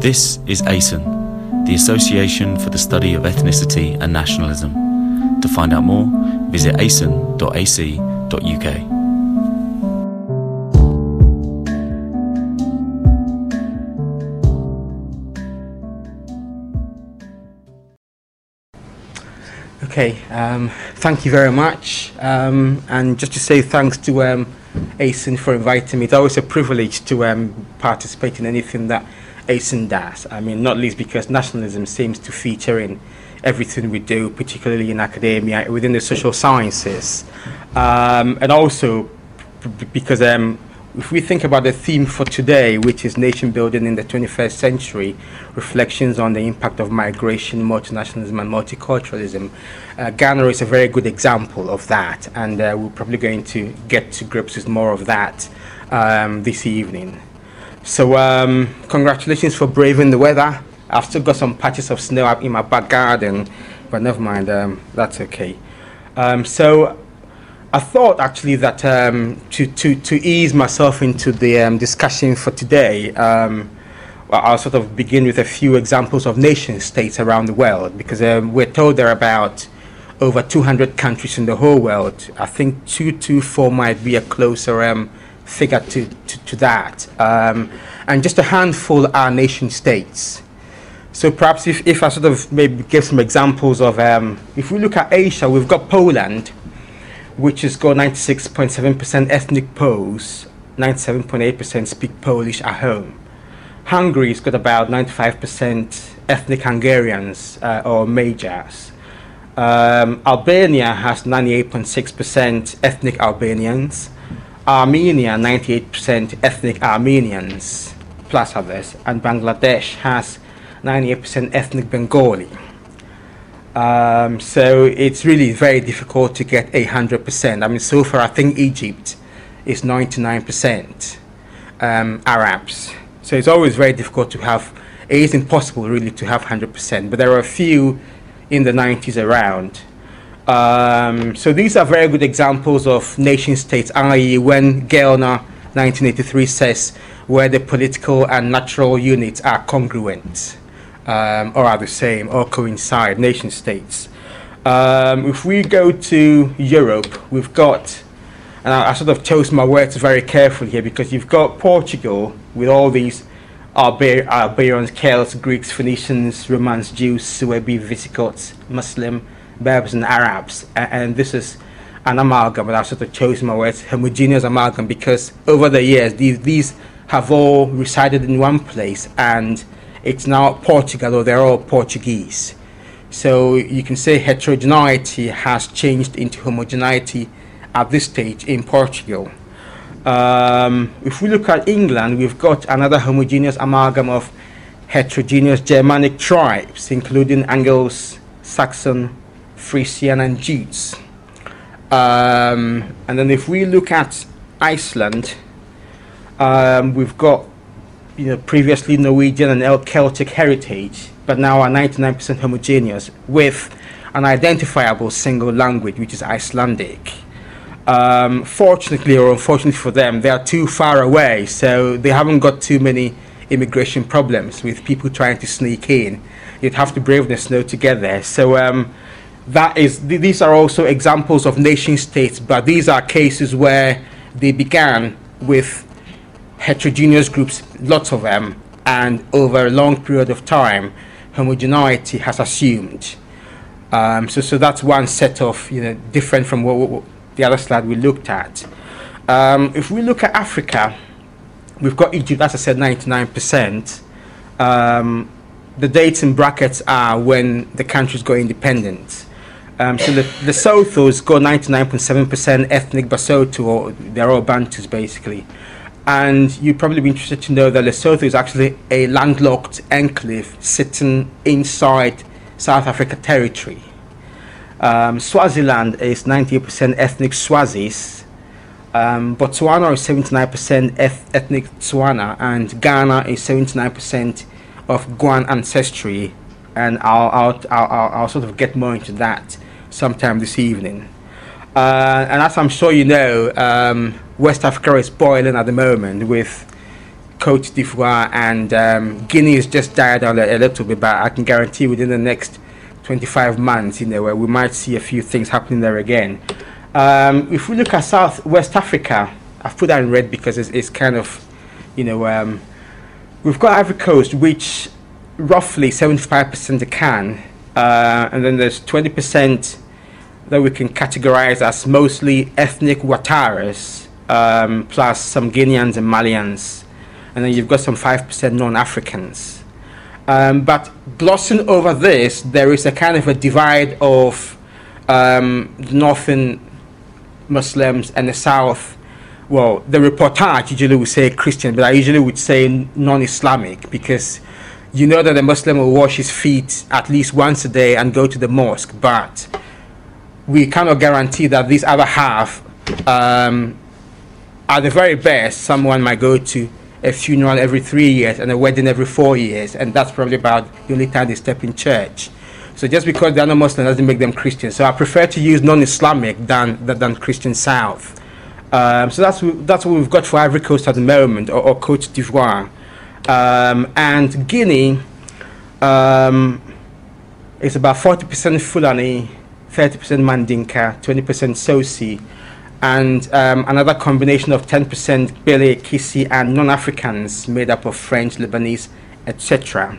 This is ASEN, the Association for the Study of Ethnicity and Nationalism. To find out more, visit asen.ac.uk. Okay, um, thank you very much. Um, and just to say thanks to um, ASEN for inviting me. It's always a privilege to um, participate in anything that ASEN does. I mean, not least because nationalism seems to feature in everything we do, particularly in academia, within the social sciences. Um, and also because um, if we think about the theme for today, which is nation building in the 21st century, reflections on the impact of migration, multinationalism, and multiculturalism, uh, Ghana is a very good example of that, and uh, we're probably going to get to grips with more of that um, this evening. So, um, congratulations for braving the weather. I've still got some patches of snow up in my back garden, but never mind, um, that's okay. Um, so, I thought actually that um, to, to, to ease myself into the um, discussion for today, um, I'll sort of begin with a few examples of nation states around the world because um, we're told there are about over 200 countries in the whole world. I think 224 might be a closer um, figure to, to, to that. Um, and just a handful are nation states. So perhaps if, if I sort of maybe give some examples of, if we look at Asia, we've got Poland which has got 96.7% ethnic Poles, 97.8% speak Polish at home. Hungary's got about 95% ethnic Hungarians uh, or Magyars. Um, Albania has 98.6% ethnic Albanians. Armenia, 98% ethnic Armenians, plus others. And Bangladesh has 98% ethnic Bengali. Um, so it's really very difficult to get a hundred percent. I mean, so far I think Egypt is ninety nine percent um, Arabs. So it's always very difficult to have. It is impossible really to have hundred percent. But there are a few in the nineties around. Um, so these are very good examples of nation states, i.e., when Gellner 1983 says where the political and natural units are congruent um, or are the same or coincide, nation states. Um, if we go to Europe, we've got, and I, I, sort of chose my words very carefully here because you've got Portugal with all these Albar- Albarians, Celts, Greeks, Phoenicians, Romans, Jews, Suebi, Visigoths, Muslim, Berbers, and Arabs. And, and this is an amalgam, but I've sort of chosen my words, homogeneous amalgam, because over the years, these, these have all resided in one place and it's now Portugal, or they're all Portuguese. So you can say heterogeneity has changed into homogeneity at this stage in Portugal. Um, if we look at England, we've got another homogeneous amalgam of heterogeneous Germanic tribes, including Angles, Saxon, Frisian, and Jutes. Um, and then if we look at Iceland, um, we've got you know, previously Norwegian and Celtic heritage, but now are 99% homogeneous with an identifiable single language, which is Icelandic. Um, fortunately or unfortunately for them, they are too far away, so they haven't got too many immigration problems with people trying to sneak in. You'd have to brave the snow together. So um, that is, th- these are also examples of nation states, but these are cases where they began with heterogeneous groups, lots of them, and over a long period of time, homogeneity has assumed. Um, so, so that's one set of, you know, different from what, what the other slide we looked at. Um, if we look at Africa, we've got Egypt, as I said, 99%. Um, the dates in brackets are when the countries got independent. Um, so the, the Sothos got 99.7% ethnic Basotho, or they're all Bantus basically. And you'd probably be interested to know that Lesotho is actually a landlocked enclave sitting inside South Africa territory. Um, Swaziland is 98% ethnic Swazis. Um, Botswana is 79% eth- ethnic Tswana, and Ghana is 79% of Guan ancestry. And I'll, I'll, I'll, I'll, sort of get more into that sometime this evening. Uh, and as I'm sure you know, um, West Africa is boiling at the moment with Cote d'Ivoire, and um, Guinea has just died out a, little bit, but I can guarantee within the next 25 months, you know, we might see a few things happening there again. Um, if we look at South West Africa, I've put that in red because it's, it's kind of, you know, um, we've got Ivory Coast, which roughly 75% can, uh, and then there's 20% that we can categorize as mostly ethnic Wataris, um, plus some Guineans and Malians, and then you've got some 5% non-Africans. Um, but glossing over this, there is a kind of a divide of um, northern Muslims and the south well, the reportage usually would say Christian, but I usually would say non-Islamic because you know that a Muslim will wash his feet at least once a day and go to the mosque, but we cannot guarantee that this other half, um, at the very best, someone might go to a funeral every three years and a wedding every four years, and that's probably about the only time they step in church. So just because they're not Muslim doesn't make them Christian. So I prefer to use non-Islamic than than Christian South. Um, so that's that's what we've got for Ivory Coast at the moment, or, or Cote d'Ivoire, um, and Guinea um, is about forty percent Fulani, thirty percent Mandinka, twenty percent Sosi, and um, another combination of ten percent Bele, Kisi, and non-Africans made up of French, Lebanese, etc.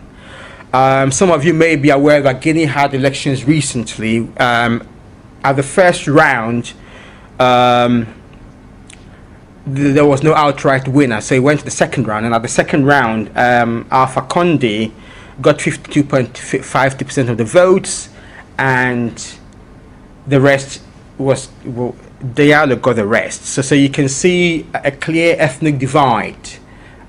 Um, some of you may be aware that Guinea had elections recently. Um, at the first round. Um, there was no outright winner, so he went to the second round. And at the second round, um, Alpha Conde got 52.50% of the votes, and the rest was well, Diallo got the rest. So, so you can see a clear ethnic divide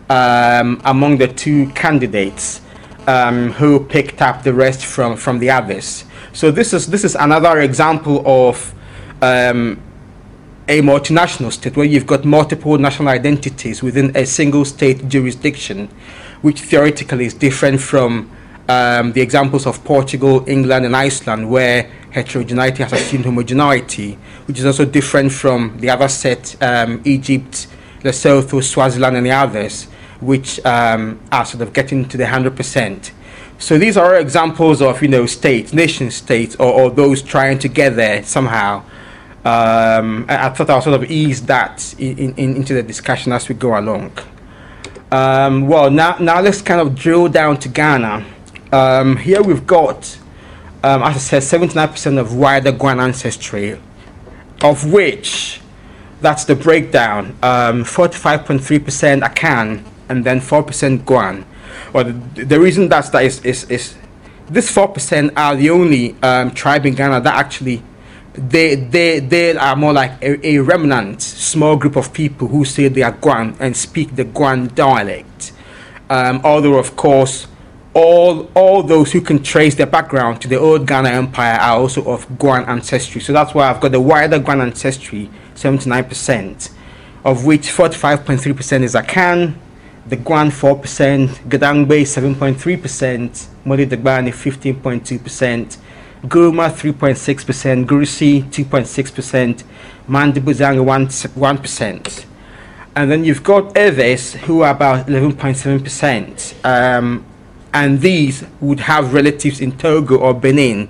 um, among the two candidates um, who picked up the rest from, from the others. So this is this is another example of um, a multinational state where you've got multiple national identities within a single state jurisdiction, which theoretically is different from um, the examples of Portugal, England, and Iceland, where heterogeneity has assumed homogeneity, which is also different from the other set, um, Egypt, Lesotho, Swaziland, and the others, which um, are sort of getting to the 100%. So these are examples of, you know, states, nation states, or, or those trying to get there somehow um, I, I, thought I'll sort of ease that in, in, into the discussion as we go along. Um, well, now, now let's kind of drill down to Ghana. Um, here we've got, um, as I said, 79% of wider Guan ancestry, of which that's the breakdown 45.3% um, Akan and then 4% Guan. Well, the, the reason that's that is, is, is this 4% are the only um, tribe in Ghana that actually they they they are more like a, a, remnant small group of people who say they are Guan and speak the Guan dialect. Um, although of course all all those who can trace their background to the old Ghana Empire are also of Guan ancestry. So that's why I've got the wider Guan ancestry, 79%, of which 45.3% is Akan, the Guan 4%, Gadangbe 7.3%, Modi Dagbani 15.2%, Guruma 3.6%, Gurusi 2.6%, Mandibuzanga 1, 1%. And then you've got Ewes who are about 11.7%. Um, and these would have relatives in Togo or Benin.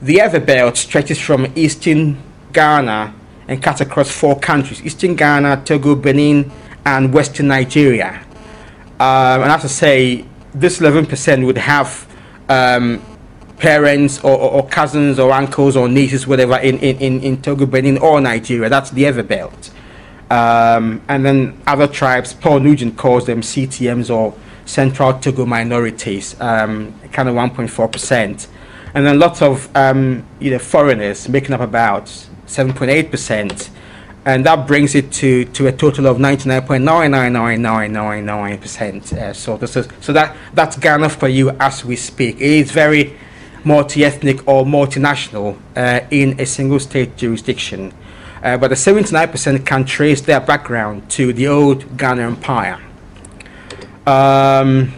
The other belt stretches from eastern Ghana and cuts across four countries eastern Ghana, Togo, Benin, and western Nigeria. Um, and I have to say, this 11% would have um, parents or, or, or, cousins or uncles or nieces, whatever, in, in, in, Togo, Benin, or Nigeria. That's the other belt. Um, and then other tribes, Paul Nugent calls them CTMs or Central Togo minorities, um, kind of 1.4%. And then lots of um, you know, foreigners making up about 7.8%. And that brings it to, to a total of 99.99999%. Uh, so, this is, so that, that's Ghana for you as we speak. It is very multi-ethnic or multinational uh, in a single state jurisdiction. Uh, but the 79% can trace their background to the old Ghana Empire. Um,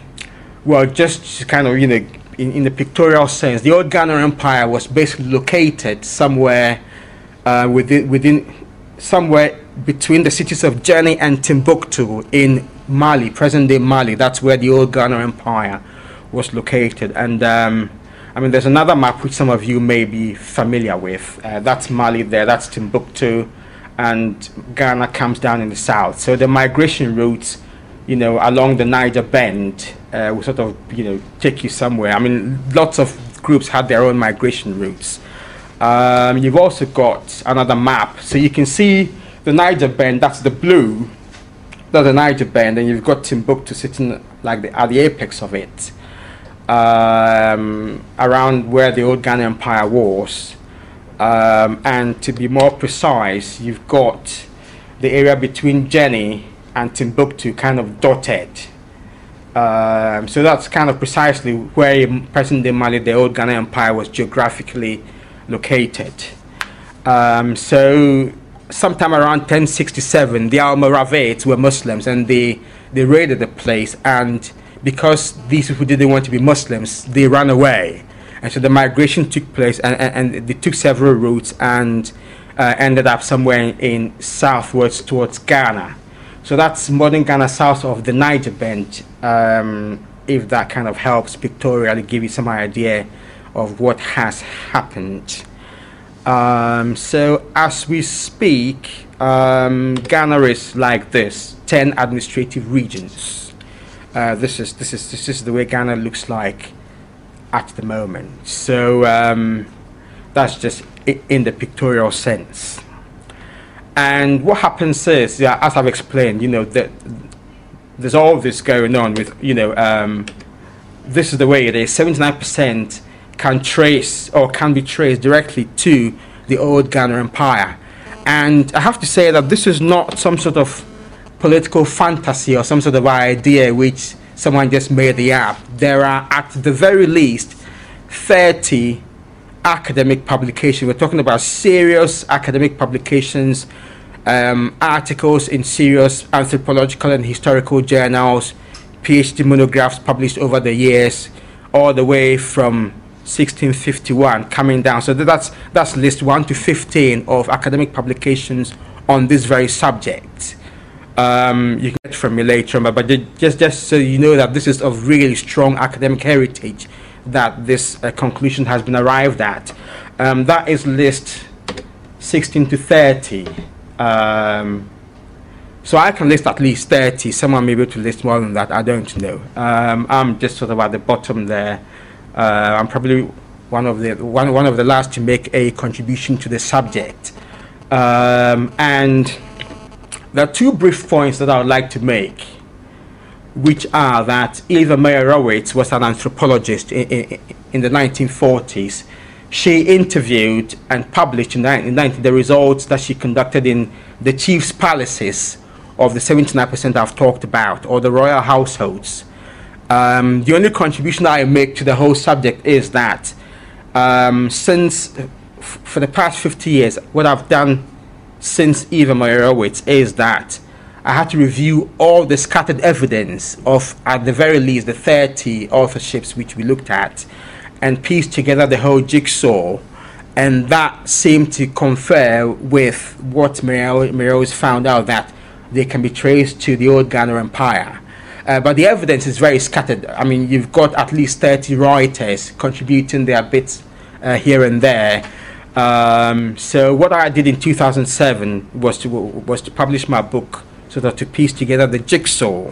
well, just kind of, you know, in, in the pictorial sense, the old Ghana Empire was basically located somewhere uh, within, within somewhere between the cities of Djenné and Timbuktu in Mali, present-day Mali. That's where the old Ghana Empire was located. And um, I mean, there's another map which some of you may be familiar with. Uh, that's Mali there. That's Timbuktu, and Ghana comes down in the south. So the migration routes, you know, along the Niger Bend, uh, will sort of, you know, take you somewhere. I mean, lots of groups had their own migration routes. Um, you've also got another map, so you can see the Niger Bend. That's the blue. That's the Niger Bend, and you've got Timbuktu sitting like the, at the apex of it, um, around where the old Ghana Empire was. Um, and to be more precise, you've got the area between Djenné and Timbuktu kind of dotted. Um, so that's kind of precisely where present-day Mali, the old Ghana Empire, was geographically located. Um, so sometime around 1067, the Almoravids were Muslims and they, they raided the place. And because these people didn't want to be Muslims, they ran away. And so the migration took place and, and, and they took several routes and uh, ended up somewhere in, in southwards towards Ghana. So that's modern Ghana south of the Niger Bend, um, if that kind of helps pictorially give you some idea of what has happened. Um, so as we speak, um, Ghana is like this: ten administrative regions. Uh, this is this is this is the way Ghana looks like at the moment. So um, that's just in the pictorial sense. And what happens is, yeah, as I've explained, you know, that there's all this going on with, you know, um, this is the way it is. 79% can trace or can be traced directly to the old Ghana Empire. And I have to say that this is not some sort of political fantasy or some sort of idea which someone just made the app. There are, at the very least, 30 academic publications. We're talking about serious academic publications, um, articles in serious anthropological and historical journals, PhD monographs published over the years, all the way from 1651 coming down. So that's that's list 1 to 15 of academic publications on this very subject. Um, you can get from me later, but just just so you know that this is of really strong academic heritage that this uh, conclusion has been arrived at. Um, that is list 16 to 30. Um, so I can list at least 30. Someone may be able to list more than that. I don't know. Um, I'm just sort of at the bottom there. Uh, I'm probably one of the one one of the last to make a contribution to the subject. Um, and there are two brief points that I would like to make which are that Eva Meyerowitz was an anthropologist in, in, in, the 1940s. She interviewed and published in 1990 the results that she conducted in the chief's palaces of the 79% I've talked about, or the royal households. Um, the only contribution I make to the whole subject is that um, since, for the past 50 years, what I've done since Eva Meyerowitz is that I had to review all the scattered evidence of, at the very least, the 30 authorships which we looked at and piece together the whole jigsaw. And that seemed to confer with what Mero's found out that they can be traced to the old Ghana Empire. Uh, but the evidence is very scattered. I mean, you've got at least 30 writers contributing their bits uh, here and there. Um, so what I did in 2007 was to was to publish my book sort of to piece together the jigsaw.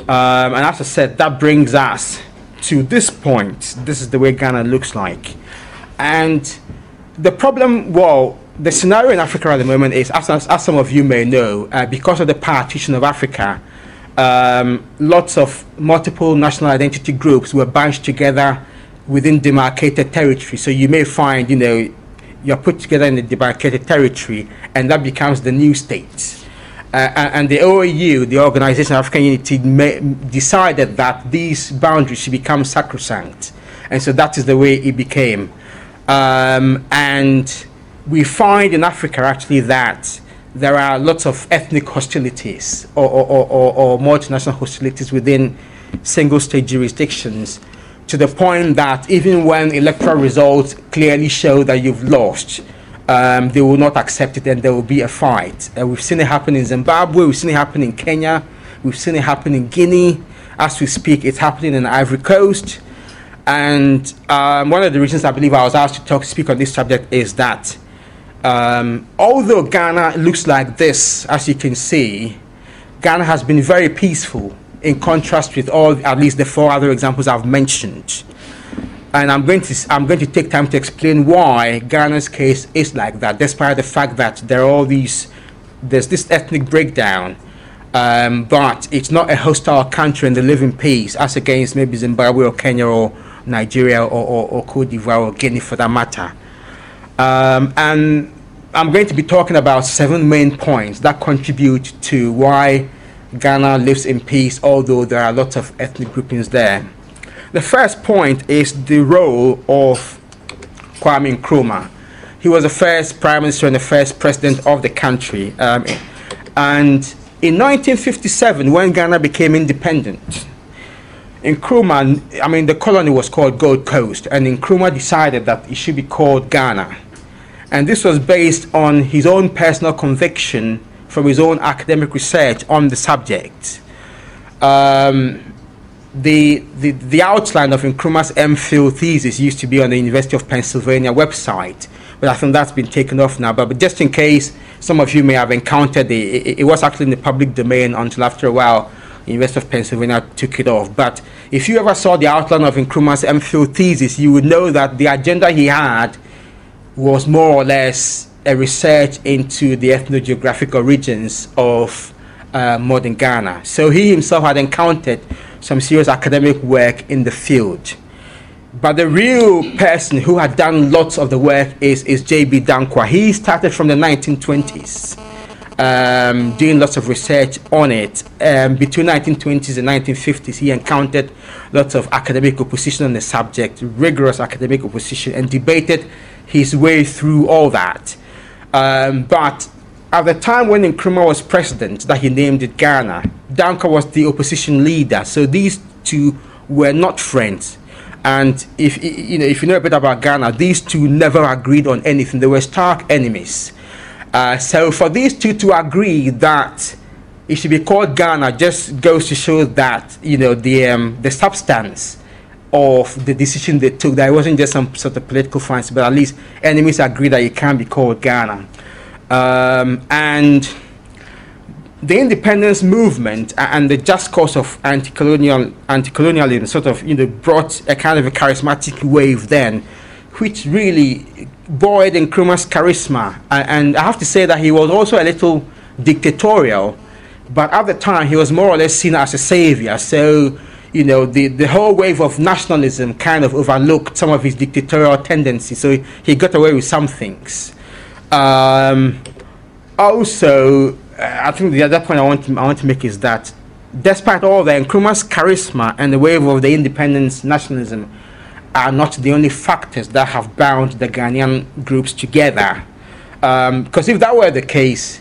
Um, and as I said, that brings us to this point. This is the way Ghana looks like. And the problem, well, the scenario in Africa at the moment is, as, as, some of you may know, uh, because of the partition of Africa, um, lots of multiple national identity groups were bunched together within demarcated territory. So you may find, you know, you're put together in a demarcated territory, and that becomes the new state. Uh, and the OAU, the Organization of African Unity, decided that these boundaries should become sacrosanct. And so that is the way it became. Um, and we find in Africa actually that there are lots of ethnic hostilities or, or, or, or multinational hostilities within single state jurisdictions to the point that even when electoral results clearly show that you've lost, um, they will not accept it and there will be a fight. Uh, we've seen it happen in Zimbabwe, we've seen it happen in Kenya, we've seen it happen in Guinea. As we speak, it's happening in Ivory Coast. And um, one of the reasons I believe I was asked to talk, speak on this subject is that um, although Ghana looks like this, as you can see, Ghana has been very peaceful in contrast with all, at least the four other examples I've mentioned. And I'm going to, I'm going to take time to explain why Ghana's case is like that, despite the fact that there are all these, there's this ethnic breakdown, um, but it's not a hostile country and they live in peace, as against maybe Zimbabwe or Kenya or Nigeria or, or, or Cote d'Ivoire or Guinea for that matter. Um, and I'm going to be talking about seven main points that contribute to why Ghana lives in peace, although there are lots of ethnic groupings there. The first point is the role of Kwame Nkrumah. He was the first prime minister and the first president of the country. Um, and in 1957, when Ghana became independent, Nkrumah, I mean, the colony was called Gold Coast, and Nkrumah decided that it should be called Ghana. And this was based on his own personal conviction from his own academic research on the subject. Um, the, the, the outline of Nkrumah's MPhil thesis used to be on the University of Pennsylvania website, but I think that's been taken off now. But, but just in case some of you may have encountered it, it, it was actually in the public domain until after a while University of Pennsylvania took it off. But if you ever saw the outline of Nkrumah's MPhil thesis, you would know that the agenda he had was more or less a research into the ethnogeographic origins of uh, modern Ghana. So he himself had encountered some serious academic work in the field. But the real person who had done lots of the work is, is J.B. Danquah. He started from the 1920s um, doing lots of research on it. Um, between 1920s and 1950s, he encountered lots of academic opposition on the subject, rigorous academic opposition, and debated his way through all that. Um, but at the time when Nkrumah was president, that he named it Ghana, Danquah was the opposition leader. So these two were not friends. And if you know, if you know a bit about Ghana, these two never agreed on anything. They were stark enemies. Uh, so for these two to agree that it should be called Ghana just goes to show that you know the um, the substance of the decision they took that it wasn't just some sort of political fancy, but at least enemies agree that it can be called Ghana. Um, and the independence movement and the just cause of anti-colonial anti-colonialism sort of you know brought a kind of a charismatic wave then, which really buoyed Nkrumah's charisma. And I have to say that he was also a little dictatorial, but at the time he was more or less seen as a savior. So, you know, the, the whole wave of nationalism kind of overlooked some of his dictatorial tendencies. So he got away with some things. Um, also, uh, I think the other point I want to, I want to make is that despite all that, Nkrumah's charisma and the wave of the independence nationalism are not the only factors that have bound the Ghanaian groups together. Because um, if that were the case,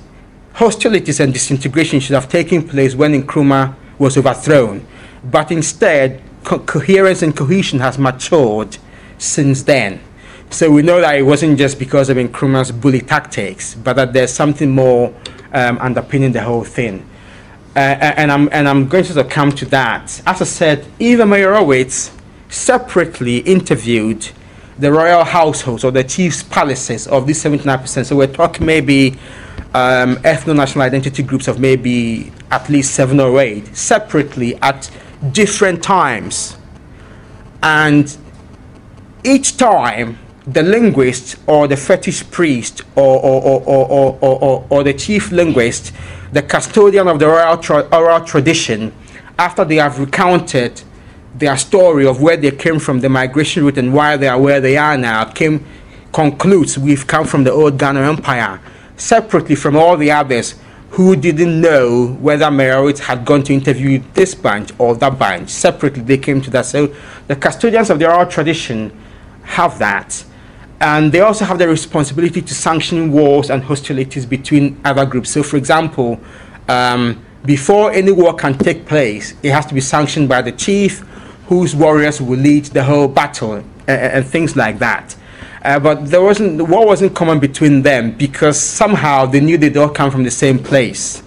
hostilities and disintegration should have taken place when Nkrumah was overthrown. But instead, co- coherence and cohesion has matured since then. So we know that it wasn't just because of Nkrumah's bully tactics, but that there's something more um, underpinning the whole thing. Uh, and, I'm, and I'm going to sort of come to that. As I said, Eva Meyerowitz separately interviewed the royal households or the chief's palaces of these 79%. So we're talking maybe um, ethno-national identity groups of maybe at least seven or eight separately at different times. And each time, the linguist or the fetish priest or, or, or, or, or, the chief linguist, the custodian of the oral, oral tradition, after they have recounted their story of where they came from, the migration route, and why they are where they are now, came concludes we've come from the old Ghana Empire, separately from all the others who didn't know whether Meyerowitz had gone to interview this bunch or that bunch. Separately, they came to that. So the custodians of the oral tradition have that. And they also have the responsibility to sanction wars and hostilities between other groups. So, for example, um, before any war can take place, it has to be sanctioned by the chief whose warriors will lead the whole battle and, and things like that. Uh, but there wasn't the war wasn't common between them because somehow they knew they all come from the same place.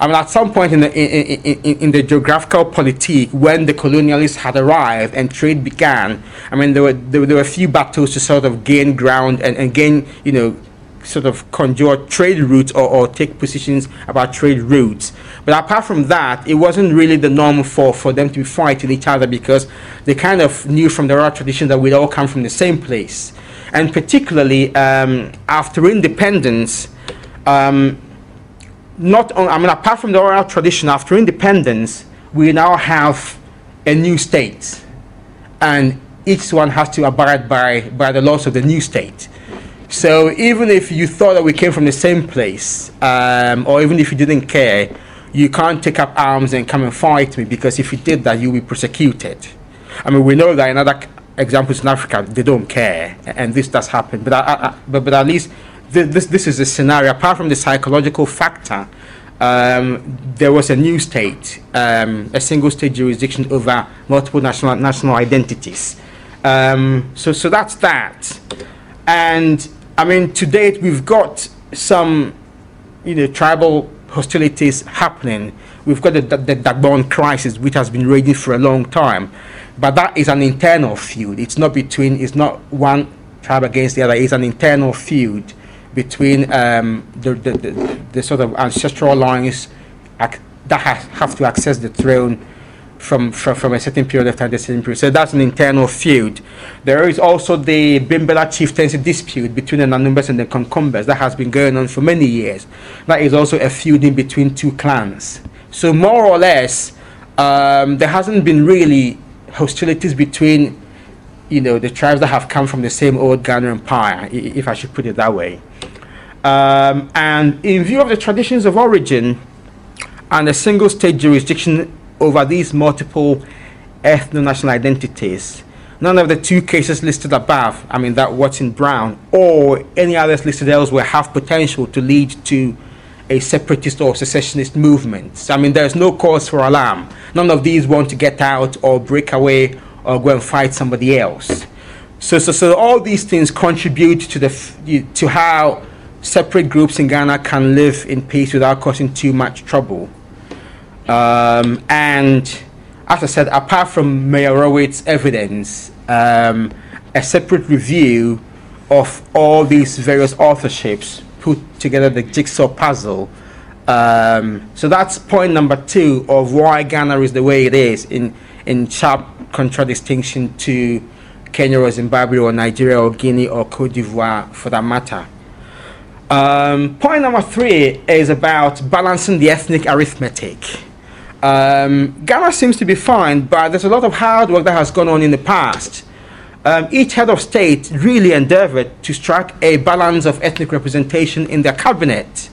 I mean, at some point in the in, in, in, in the geographical politique, when the colonialists had arrived and trade began, I mean, there were there, there were a few battles to sort of gain ground and, and gain, you know, sort of conjure trade routes or, or take positions about trade routes. But apart from that, it wasn't really the norm for, for them to be fighting each other because they kind of knew from their oral tradition that we'd all come from the same place. And particularly um, after independence, um, not on, I mean, apart from the oral tradition, after independence, we now have a new state. And each one has to abide by, by the laws of the new state. So even if you thought that we came from the same place, um, or even if you didn't care, you can't take up arms and come and fight me because if you did that, you'll be persecuted. I mean, we know that in other examples in Africa, they don't care, and this does happen. But, I, I, but, but at least this, this is a scenario. Apart from the psychological factor, um, there was a new state, um, a single state jurisdiction over multiple national national identities. Um, so, so that's that. And I mean, to date, we've got some, you know, tribal hostilities happening. We've got the, the, the Dagbon crisis, which has been raging for a long time. But that is an internal feud. It's not between, it's not one tribe against the other. It's an internal feud between um, the, the, the, the, sort of ancestral lines ac- that ha- have to access the throne from, from, from a certain period of time to a certain period. So that's an internal feud. There is also the Bimbilla chieftaincy dispute between the Nanumbas and the Konkombas that has been going on for many years. That is also a feud in between two clans. So more or less, um, there hasn't been really hostilities between you know the tribes that have come from the same old Ghana empire, if I should put it that way. Um, and in view of the traditions of origin and a single state jurisdiction over these multiple ethno-national identities. None of the two cases listed above, I mean that what's in brown, or any others listed elsewhere have potential to lead to a separatist or secessionist movement. I mean there's no cause for alarm. None of these want to get out or break away or go and fight somebody else. So, so, so all these things contribute to the to how separate groups in Ghana can live in peace without causing too much trouble. Um, and as I said, apart from Meyerowitz evidence, um, a separate review of all these various authorships put together the jigsaw puzzle. Um, so that's point number two of why Ghana is the way it is in, in sharp contradistinction to Kenya or Zimbabwe or Nigeria or Guinea or Cote d'Ivoire for that matter. Um, point number three is about balancing the ethnic arithmetic. Um, Ghana seems to be fine, but there's a lot of hard work that has gone on in the past. Um, each head of state really endeavored to strike a balance of ethnic representation in their cabinet.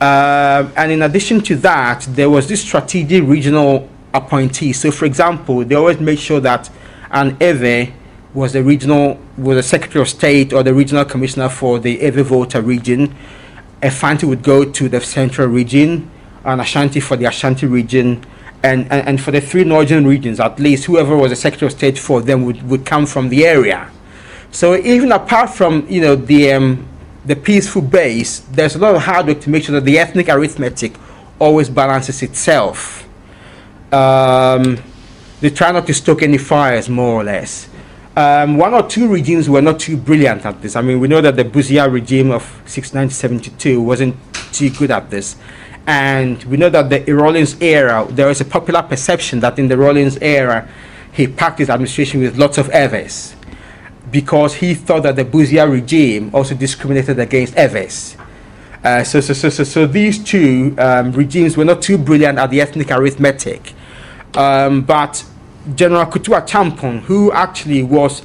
Uh, and in addition to that, there was this strategic regional appointee. So, for example, they always made sure that an Ewe was the regional, was the Secretary of State or the regional commissioner for the Ewe Volta region. Ashanti would go to the central region and Ashanti for the Ashanti region, and, and, and for the three northern regions, at least whoever was the Secretary of State for them would, would come from the area. So even apart from you know the um, the peaceful base, there's a lot of hard work to make sure that the ethnic arithmetic always balances itself. Um, they try not to stoke any fires, more or less. Um, one or two regimes were not too brilliant at this. I mean, we know that the Busia regime of 6972 wasn't too good at this. And we know that the Rawlings era, there is a popular perception that in the Rawlings era, he packed his administration with lots of Ewes because he thought that the Busia regime also discriminated against Ewes. Uh, so, so, so, so, so these two um, regimes were not too brilliant at the ethnic arithmetic. Um, but General Kutu Acheampong, who actually was,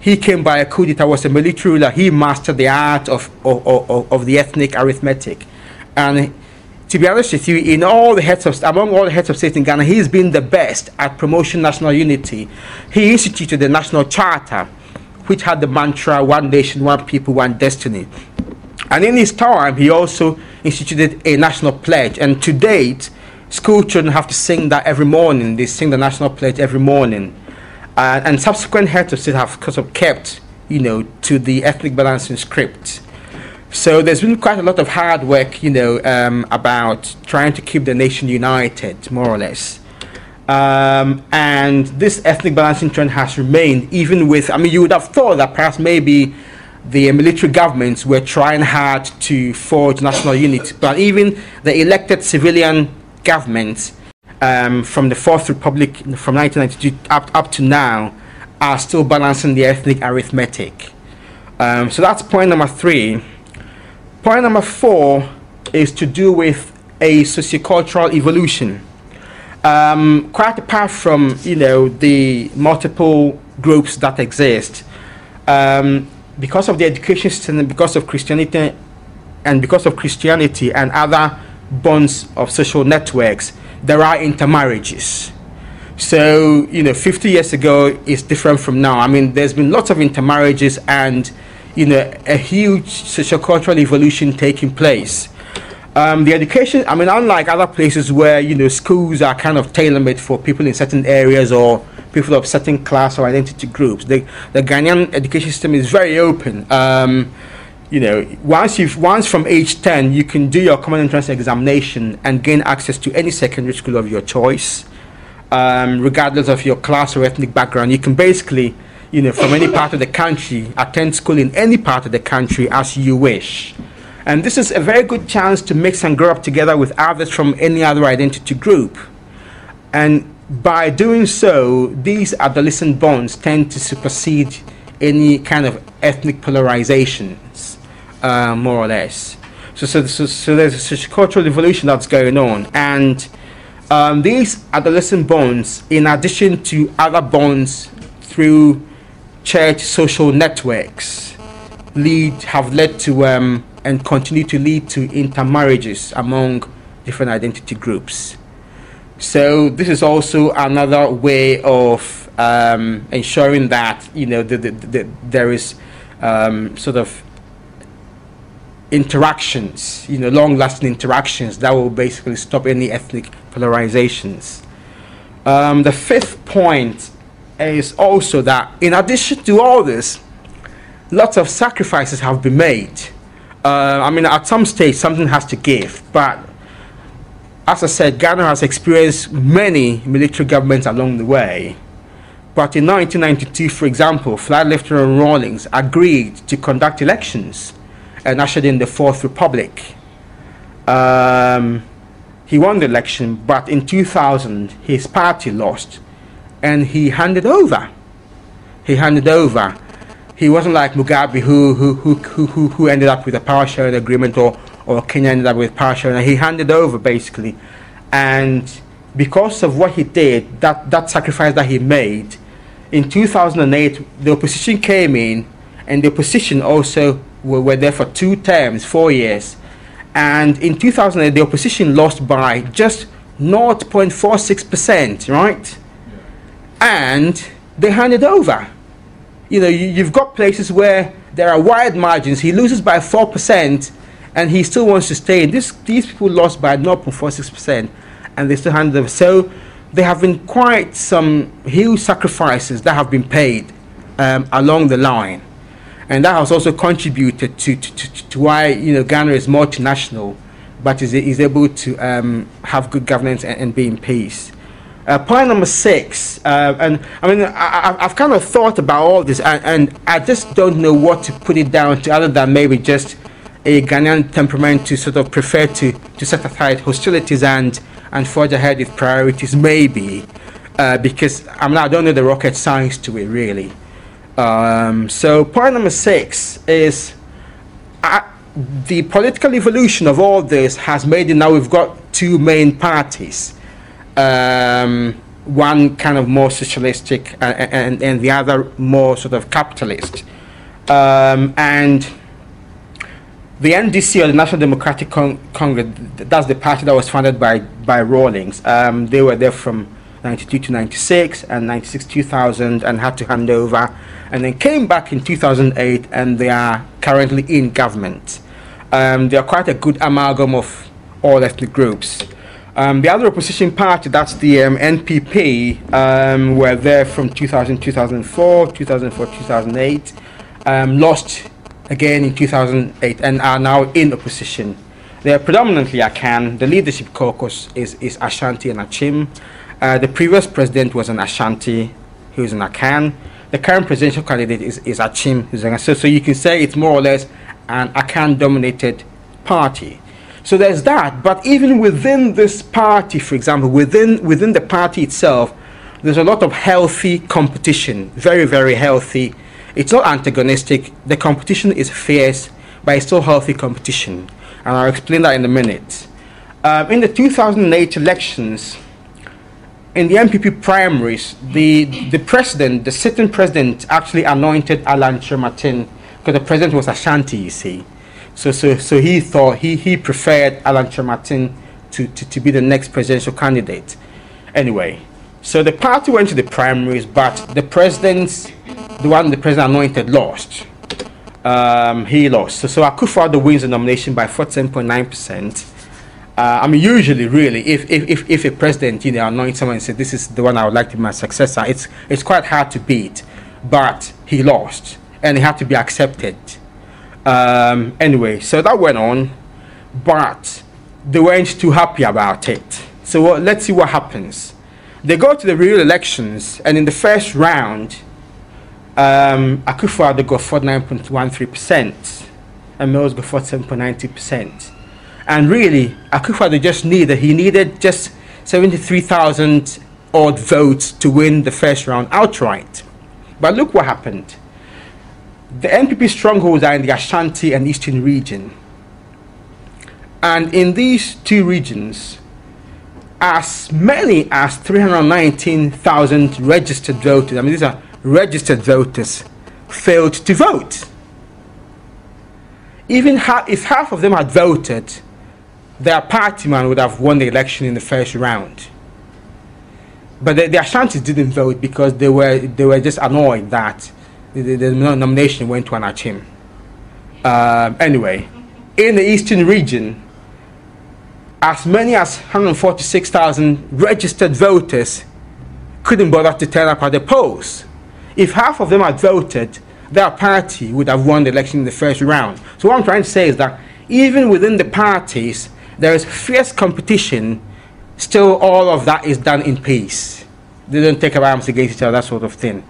he came by a coup d'etat, was a military ruler, he mastered the art of, of, of, of the ethnic arithmetic. And to be honest with you, in all the heads of among all the heads of state in Ghana, he's been the best at promoting national unity. He instituted the national charter, which had the mantra "One nation, one people, one destiny." And in his time, he also instituted a national pledge. And to date, school children have to sing that every morning. They sing the national pledge every morning. Uh, and subsequent heads of state have sort of kept you know, to the ethnic balancing script. So there's been quite a lot of hard work, you know, um, about trying to keep the nation united, more or less. Um, and this ethnic balancing trend has remained, even with, I mean, you would have thought that perhaps maybe the military governments were trying hard to forge national unity, but even the elected civilian governments um, from the Fourth Republic from 1992 up, up to now are still balancing the ethnic arithmetic. Um, so that's point number three. Point number four is to do with a sociocultural evolution. Um, quite apart from you know the multiple groups that exist, um, because of the education system, because of Christianity, and because of Christianity and other bonds of social networks, there are intermarriages. So, you know, 50 years ago is different from now. I mean, there's been lots of intermarriages and, you know, a huge sociocultural evolution taking place. Um, the education, I mean, unlike other places where, you know, schools are kind of tailor made for people in certain areas or people of certain class or identity groups, the, the Ghanaian education system is very open. Um, you know, once you've once from age 10, you can do your common entrance examination and gain access to any secondary school of your choice, um, regardless of your class or ethnic background. You can basically, you know, from any part of the country, attend school in any part of the country as you wish. And this is a very good chance to mix and grow up together with others from any other identity group. And by doing so, these adolescent bonds tend to supersede any kind of ethnic polarizations uh, more or less. So, so, so, so there's a cultural evolution that's going on, and um, these adolescent bonds, in addition to other bonds through church social networks, lead have led to um, and continue to lead to intermarriages among different identity groups. So this is also another way of um, ensuring that you know the, the, the, there is um, sort of interactions, you know, long-lasting interactions that will basically stop any ethnic polarizations. Um, the fifth point is also that, in addition to all this, lots of sacrifices have been made. Uh, I mean, at some stage, something has to give, but as I said, Ghana has experienced many military governments along the way. But in 1992, for example, Flight Lieutenant Rawlings agreed to conduct elections and ushered in the Fourth Republic. Um, he won the election, but in 2000 his party lost, and he handed over. He handed over. He wasn't like Mugabe, who who who who, who ended up with a power sharing agreement, or or Kenya ended up with power sharing. He handed over basically, and because of what he did, that that sacrifice that he made, in 2008 the opposition came in, and the opposition also were, were there for two terms, four years. And in 2008, the opposition lost by just 0.46%, right? And they handed over. You know, you, you've got places where there are wide margins. He loses by 4%, and he still wants to stay. This, these people lost by 0.46%, and they still handed over. So there have been quite some huge sacrifices that have been paid um, along the line and that has also contributed to, to, to, why you know Ghana is multinational, but is, is able to um, have good governance and, and be in peace. Uh, point number six, uh, and I mean, I, have kind of thought about all this, and, and, I just don't know what to put it down to, other than maybe just a Ghanaian temperament to sort of prefer to, to set aside hostilities and and forge ahead with priorities, maybe, uh, because I mean, I don't know the rocket science to it really. Um, so point number six is uh, the political evolution of all this has made it now we've got two main parties. Um, one kind of more socialistic and, and, and, the other more sort of capitalist. Um, and the NDC or the National Democratic Con- Congress, that's the party that was founded by, by Rawlings. Um, they were there from 92 to 96 and 96 2000 and had to hand over and then came back in 2008 and they are currently in government. Um, they are quite a good amalgam of all ethnic groups. Um, the other opposition party, that's the um, NPP, um, were there from 2000 2004, 2004 2008, um, lost again in 2008 and are now in opposition. They are predominantly Akan. The leadership caucus is, is Ashanti and Achim. Uh, the previous president was an Ashanti, he was an Akan. The current presidential candidate is, is Akyem, who's an so, so you can say it's more or less an Akan dominated party. So there's that. But even within this party, for example, within, within the party itself, there's a lot of healthy competition, very, very healthy. It's not antagonistic. The competition is fierce, but it's still healthy competition. And I'll explain that in a minute. Um, in the 2008 elections, in the NPP primaries, the, the president, the sitting president, actually anointed Alan Kyerematen because the president was Ashanti, you see. So, so, so he thought he, he preferred Alan Kyerematen to, to, to be the next presidential candidate. Anyway, so the party went to the primaries, but the president, the one the president anointed, lost. Um, he lost. So, so Akufo-Addo wins the nomination by 47.9%. Uh, I mean, usually, really, if, if, if, if a president, you know, anoints someone and says, this is the one I would like to be my successor, it's, it's quite hard to beat. But he lost, and he had to be accepted. Um, anyway, so that went on, but they weren't too happy about it. So uh, let's see what happens. They go to the real elections, and in the first round, um, Akufo-Addo got 49.13%, and Mills got 47.90%. And really, Akufo-Addo just needed, he needed just 73,000 odd votes to win the first round outright. But look what happened. The NPP strongholds are in the Ashanti and Eastern region. And in these two regions, as many as 319,000 registered voters, I mean, these are registered voters, failed to vote. Even ha- if half of them had voted, their party man would have won the election in the first round. But the, the didn't vote because they were, they were just annoyed that the, the, the nomination went to an Akyem. Um, anyway, in the eastern region, as many as 146,000 registered voters couldn't bother to turn up at the polls. If half of them had voted, their party would have won the election in the first round. So what I'm trying to say is that even within the parties, there is fierce competition. Still, all of that is done in peace. They don't take arms against each other, that sort of thing.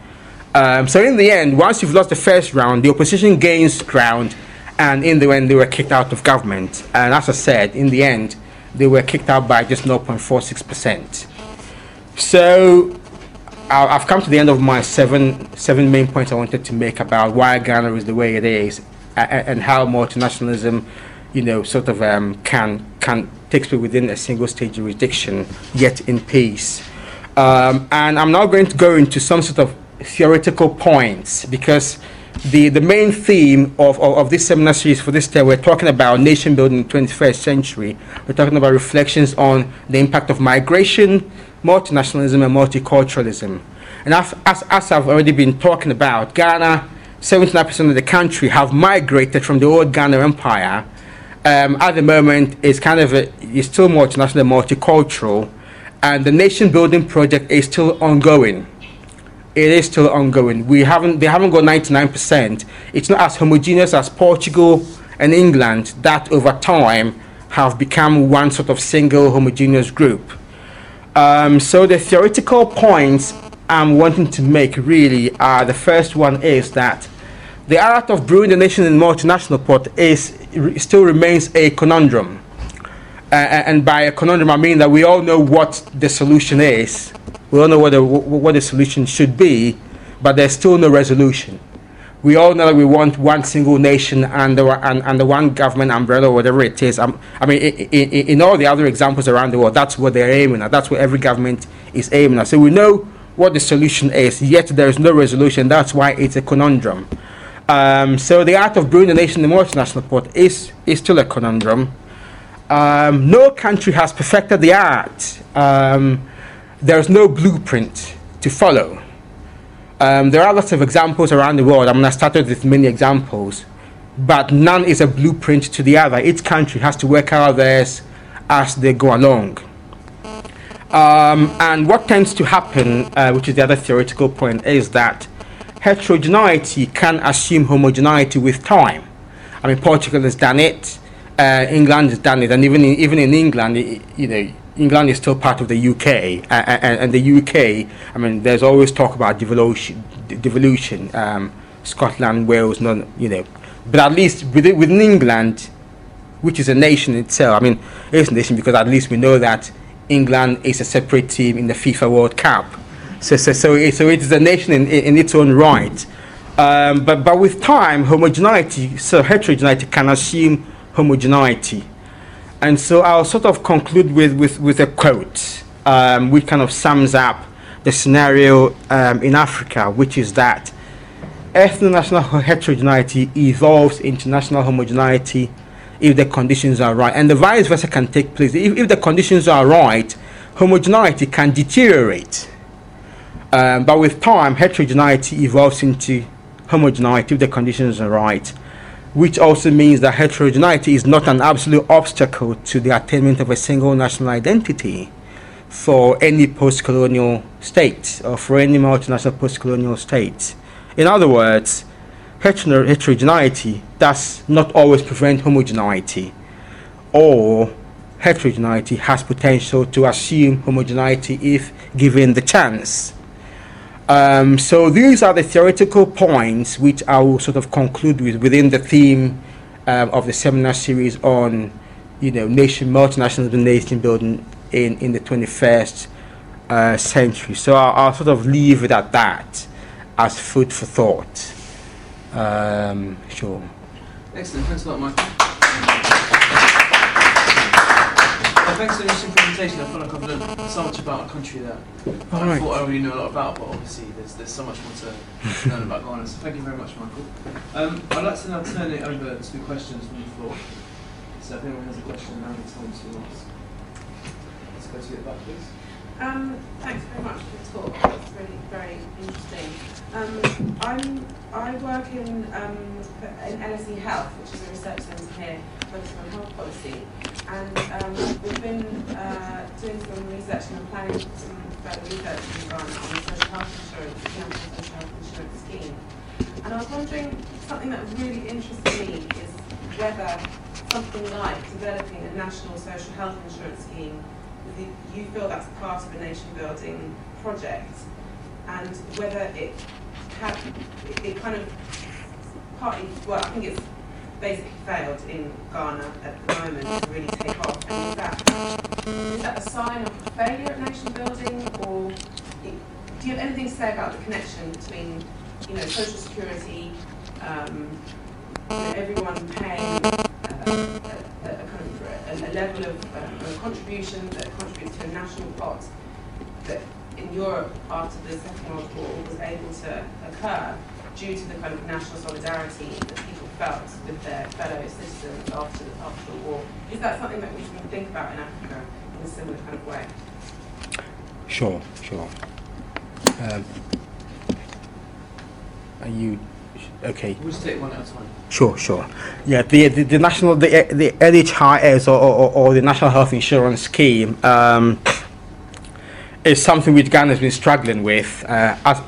Um, so in the end, once you've lost the first round, the opposition gains ground, and in the end, they were kicked out of government. And as I said, in the end, they were kicked out by just 0.46%. So I've come to the end of my seven seven main points I wanted to make about why Ghana is the way it is, and how multinationalism, you know, sort of um, can can take place within a single state jurisdiction, yet in peace. Um, and I'm now going to go into some sort of theoretical points because the, the main theme of, of, of this seminar series for this day, we're talking about nation building in the 21st century. We're talking about reflections on the impact of migration, multinationalism, and multiculturalism. And as, as, as I've already been talking about, Ghana, 79% of the country have migrated from the old Ghana Empire. Um, at the moment, it's kind of a, it's still multinational, multicultural, and the nation building project is still ongoing it is still ongoing. We haven't they haven't got 99%. It's not as homogeneous as Portugal and England that over time have become one sort of single homogeneous group. Um, so the theoretical points I'm wanting to make really are the first one is that the art of brewing the nation in multinational pot is still remains a conundrum. Uh, and by a conundrum, I mean that we all know what the solution is. We all know what the, what the solution should be, but there's still no resolution. We all know that we want one single nation under and, the one government umbrella, or whatever it is. Um, I mean, in, in, in all the other examples around the world, that's what they're aiming at. That's what every government is aiming at. So we know what the solution is, yet there is no resolution. That's why it's a conundrum. Um, so the art of brewing the nation in the multinational port is, is still a conundrum. Um, no country has perfected the art. Um, there's no blueprint to follow. Um, there are lots of examples around the world. I mean, I started with many examples, but none is a blueprint to the other. Each country has to work out theirs as they go along. Um, and what tends to happen, uh, which is the other theoretical point, is that heterogeneity can assume homogeneity with time. I mean, Portugal has done it, uh, England has done it, and even in, even in England, you know, England is still part of the UK, uh, and, and, the UK, I mean, there's always talk about devolution, devolution um, Scotland, Wales, none, you know, but at least within, within England, which is a nation itself, I mean, it's a nation because at least we know that England is a separate team in the FIFA World Cup. So, so, so, so it is a nation in, in its own right. Um, but, but with time, homogeneity, so heterogeneity can assume homogeneity. And so I'll sort of conclude with, with, with a quote, um, which kind of sums up the scenario um, in Africa, which is that ethno-national heterogeneity evolves into national homogeneity if the conditions are right. And the vice versa can take place. If, if the conditions are right, homogeneity can deteriorate. Um, but with time, heterogeneity evolves into homogeneity if the conditions are right which also means that heterogeneity is not an absolute obstacle to the attainment of a single national identity for any post-colonial state or for any multinational post-colonial state. In other words, heterogeneity does not always prevent homogeneity, or heterogeneity has potential to assume homogeneity if given the chance. Um, so these are the theoretical points which I will sort of conclude with within the theme um, of the seminar series on, you know, nation multinational and nation building in, in the 21st uh, century. So I'll, I'll, sort of leave it at that as food for thought. Um, sure. Excellent. Thanks a lot, Michael. Thanks for the interesting presentation. I feel like I've learned so much about a country that I right. thought I already knew a lot about, but obviously there's there's so much more to learn about Ghana. So thank you very much, Michael. Um, I'd like to now turn it over to questions from the floor. So if anyone has a question, now it's time to ask. Let's go to the back, please. Um, thanks very much for the talk. It's really very interesting. Um, I'm I work in um, in LSE Health, which is a research centre here focused on health policy. And um, we've been uh, doing some research and planning some further research in Ghana on the social health insurance, the social health insurance scheme. And I was wondering, something that really interests me is whether something like developing a national social health insurance scheme, you feel that's part of a nation building project, and whether it it, it kind of partly, well, I think it's basically failed in Ghana at the moment to really take off. And is that, is that a sign of failure at nation building, or do you have anything to say about the connection between, you know, social security, um, you know, everyone paying a, a, kind of a, a level of um, contribution that contributes to a national pot that in Europe after the Second World War was able to occur due to the kind of national solidarity that people felt with their fellow citizens after the, after the war. Is that something that we can think about in Africa in a similar kind of way? Sure, sure. Um, are you okay? We'll just take one at a time. Sure, sure. Yeah, the the, the national the the NHIS or, or, or the National Health Insurance Scheme um, is something which Ghana has been struggling with uh, as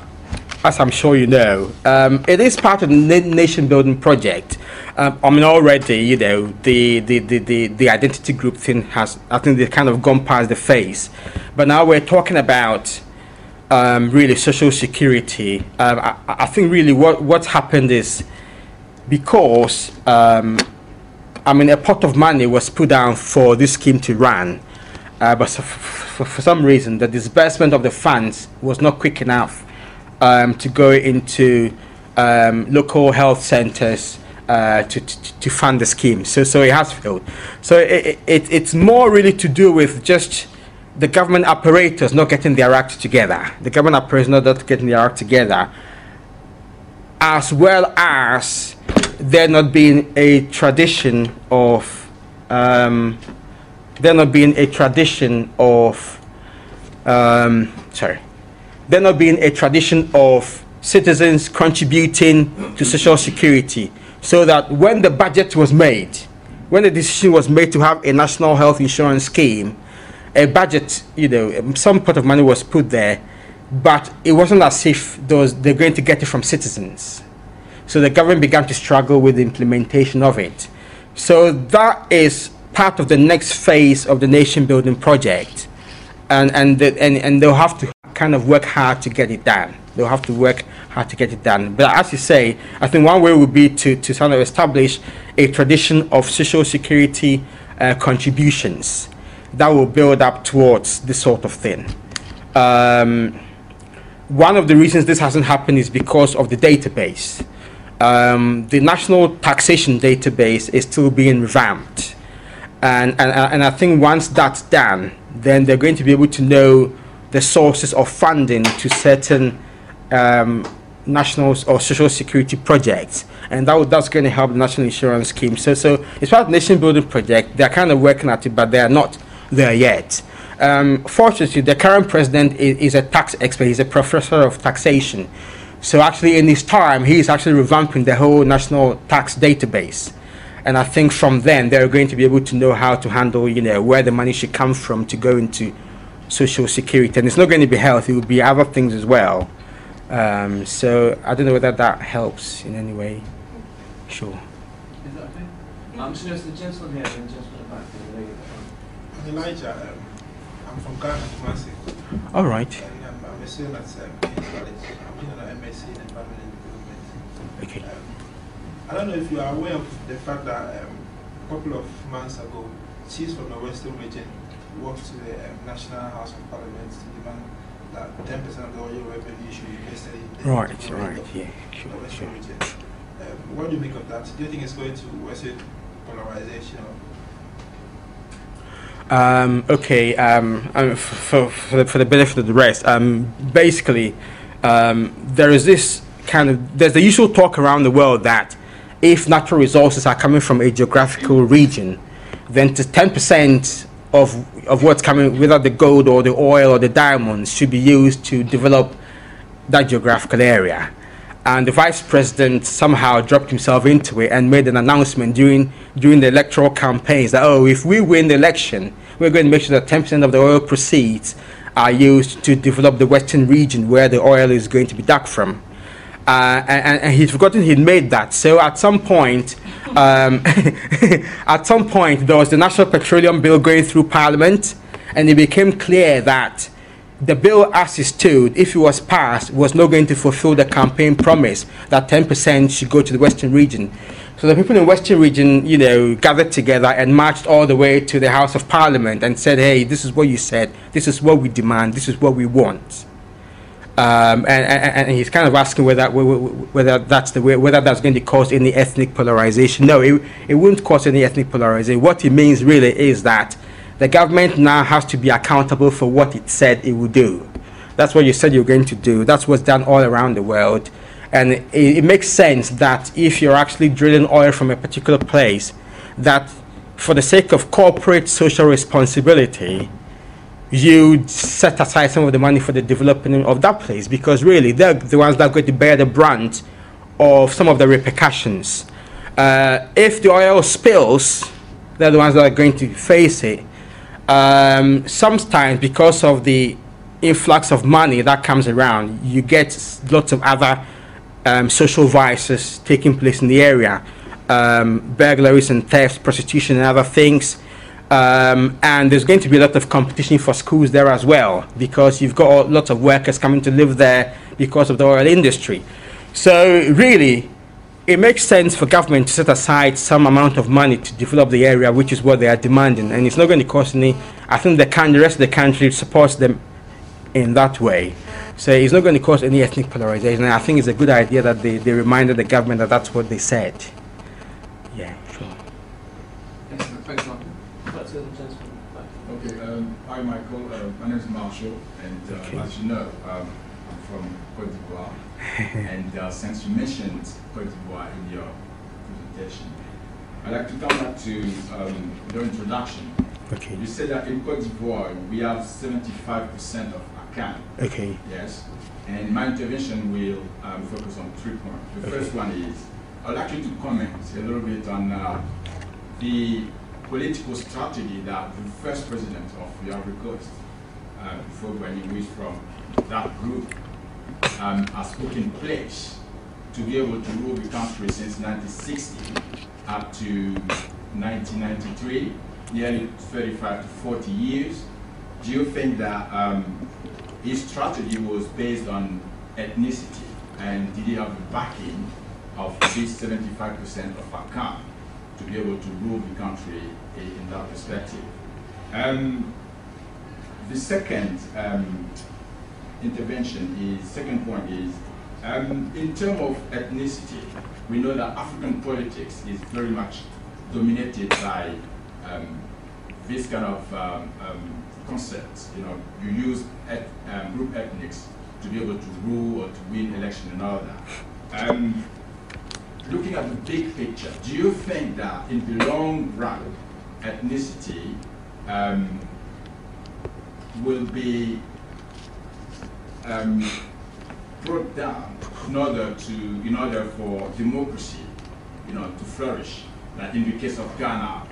as I'm sure you know, um, it is part of the nation building project. Um, I mean, already, you know, the, the, the, the, the identity group thing has, I think they've kind of gone past the phase. But now we're talking about um, really social security. Um, I, I, think really what, what's happened is because, um, I mean, a pot of money was put down for this scheme to run. Uh, but for, for some reason, the disbursement of the funds was not quick enough um, to go into um, local health centers uh, to, to, to, fund the scheme. So, so it has failed. So it, it, it's more really to do with just the government apparatus not getting their act together. The government apparatus not getting their act together, as well as there not being a tradition of um, there not being a tradition of um, sorry there not being a tradition of citizens contributing to social security so that when the budget was made when the decision was made to have a national health insurance scheme a budget you know some part of money was put there but it wasn't as if those, they're going to get it from citizens. So the government began to struggle with the implementation of it. So that is part of the next phase of the nation building project. And, and, the, and, and they'll have to kind of work hard to get it done. They'll have to work hard to get it done. But as you say, I think one way would be to, to kind of establish a tradition of social security uh, contributions that will build up towards this sort of thing. Um, one of the reasons this hasn't happened is because of the database. Um, the national taxation database is still being revamped. And, and, and I think once that's done, then they're going to be able to know the sources of funding to certain um, national or social security projects. And that, that's going to help the national insurance scheme. So, so it's of nation building project. They're kind of working at it, but they are not there yet. Um, fortunately, the current president is, is, a tax expert. He's a professor of taxation. So actually, in his time, he's actually revamping the whole national tax database. And I think from then, they're going to be able to know how to handle, you know, where the money should come from to go into social security. And it's not going to be health; it will be other things as well. Um, so I don't know whether that helps in any way. Sure. Is that okay? I'm just noticing the gentleman here and the gentleman the back, and the lady at the front. Elijah. Um, I'm from Ghana, Kumasi. All right. And um, I'm a student at um, King's College. I'm doing an MSc in Environment and Development. Okay. Um, I don't know if you are aware of the fact that um, a couple of months ago, chiefs from the Western region walked to the um, National House of Parliament to demand that 10% of the oil revenue should be invested in the Right. Right. of Yeah. the Western Sure. region. Um, what do you make of that? Do you think it's going to worsen polarization? Or Um, okay, um, um, for, for, the, for the benefit of the rest, um, basically, um, there is this kind of, there's the usual talk around the world that if natural resources are coming from a geographical region, then to 10% of, of what's coming, whether the gold or the oil or the diamonds, should be used to develop that geographical area. And the vice president somehow dropped himself into it and made an announcement during during the electoral campaigns that oh, if we win the election, we're going to make sure that 10% of the oil proceeds are used to develop the western region where the oil is going to be dug from. Uh, and, and he'd forgotten he'd made that. So at some point, um, at some point, there was the National Petroleum Bill going through Parliament, and it became clear that the bill as it stood, if it was passed, was not going to fulfill the campaign promise that 10% should go to the Western region. So the people in the Western region, you know, gathered together and marched all the way to the House of Parliament and said, hey, this is what you said, this is what we demand, this is what we want. Um, and, and, and he's kind of asking whether whether that's the way, whether that's going to cause any ethnic polarization. No, it, it won't cause any ethnic polarization. What it means really is that the government now has to be accountable for what it said it would do. That's what you said you're going to do. That's what's done all around the world. And it, it makes sense that if you're actually drilling oil from a particular place, that for the sake of corporate social responsibility, you set aside some of the money for the development of that place because really they're the ones that are going to bear the brunt of some of the repercussions. Uh, if the oil spills, they're the ones that are going to face it. Um, sometimes, because of the influx of money that comes around, you get lots of other um, social vices taking place in the area um, burglaries and thefts, prostitution, and other things. Um, and there's going to be a lot of competition for schools there as well because you've got lots of workers coming to live there because of the oil industry. So, really, it makes sense for government to set aside some amount of money to develop the area, which is what they are demanding, and it's not going to cost any. I think the, can, the rest of the country supports them in that way. So it's not going to cause any ethnic polarization. And I think it's a good idea that they, they reminded the government that that's what they said. Yeah, sure. Excellent. Thanks, Michael. Back to the gentleman back. Okay, um, hi Michael, uh, my name is Marshall, and uh, Okay. as you know, um, I'm from Cote d'Ivoire. and uh, since you mentioned Cote d'Ivoire in your presentation, I'd like to come back to um, your introduction. Okay. You said that in Cote d'Ivoire we have 75% of Akan, Okay. yes? And my intervention will um, focus on three points. The Okay. first one is I'd like you to comment a little bit on uh, the political strategy that the first president of the Ivory Coast, uh, he was from that group um, has put in place to be able to rule the country since 1960 up to 1993, nearly 35 to 40 years. Do you think that um, his strategy was based on ethnicity? And did he have the backing of this 75% of Akan to be able to rule the country in that perspective? Um, the second um, intervention is, second point is, um, in terms of ethnicity, we know that African politics is very much dominated by um, this kind of um, um, concepts. You know, you use et, group ethnics to be able to rule or to win election and all that. Looking at the big picture, do you think that in the long run, ethnicity um, will be um, brought down in order to, in order for democracy, you know, to flourish? Like in the case of Ghana,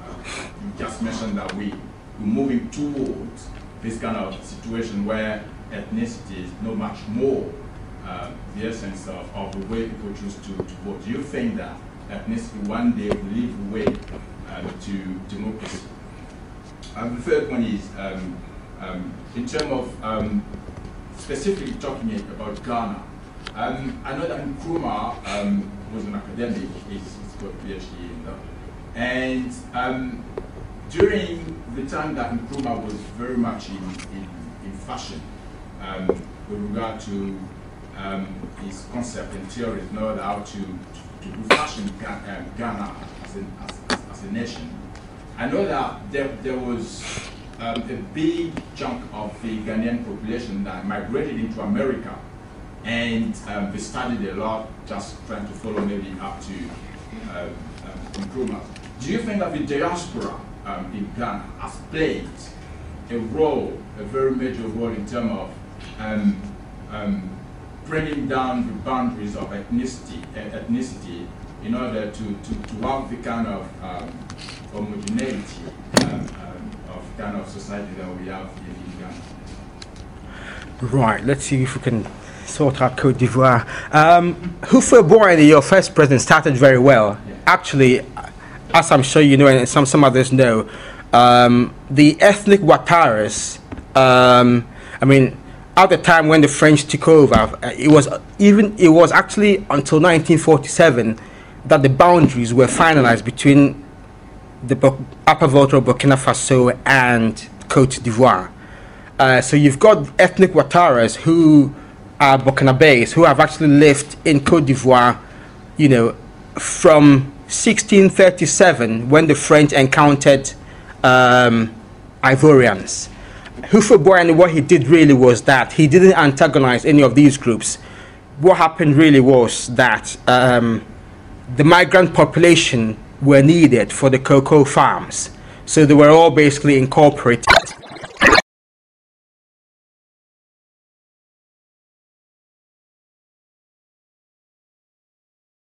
you just mentioned that we, we're moving towards this kind of situation where ethnicity is not much more uh, the essence of, of the way people choose to, to vote. Do you think that ethnicity one day will lead the way uh, to democracy? And the third one is um, um, in terms of um, specifically talking about Ghana. Um, I know that Nkrumah um, was an academic, he's, got a PhD in that. And um, during the time that Nkrumah was very much in, in, in fashion with regard to um, his concept and theories in order how to, to, to fashion um, Ghana as a, as, as a nation. I know that there, there was um, a big chunk of the Ghanaian population that migrated into America and um, they studied a lot just trying to follow maybe up to uh, um, Nkrumah. Do you think that the diaspora um, in Ghana has played a role, a very major role in terms of um, um, bringing down the boundaries of ethnicity, ethnicity in order to, to, to have the kind of um, homogeneity um, um, of kind of society that we have in Ghana. Right, let's see if we can sort out Cote d'Ivoire. Um, Houphouët-Boigny, your first president, started very well. Yeah. Actually, as I'm sure you know, and some, some others know, um, the ethnic Ouattaras, um, I mean, at the time when the French took over, uh, it was even it was actually until 1947 that the boundaries were finalized between the Upper Volta of Burkina Faso and Cote d'Ivoire. Uh, so you've got ethnic Ouattaras who are Burkinabés who have actually lived in Cote d'Ivoire, you know, from 1637 when the French encountered um, Ivorians. Houphouët-Boigny, what he did really was that he didn't antagonize any of these groups. What happened really was that um, the migrant population were needed for the cocoa farms. So they were all basically incorporated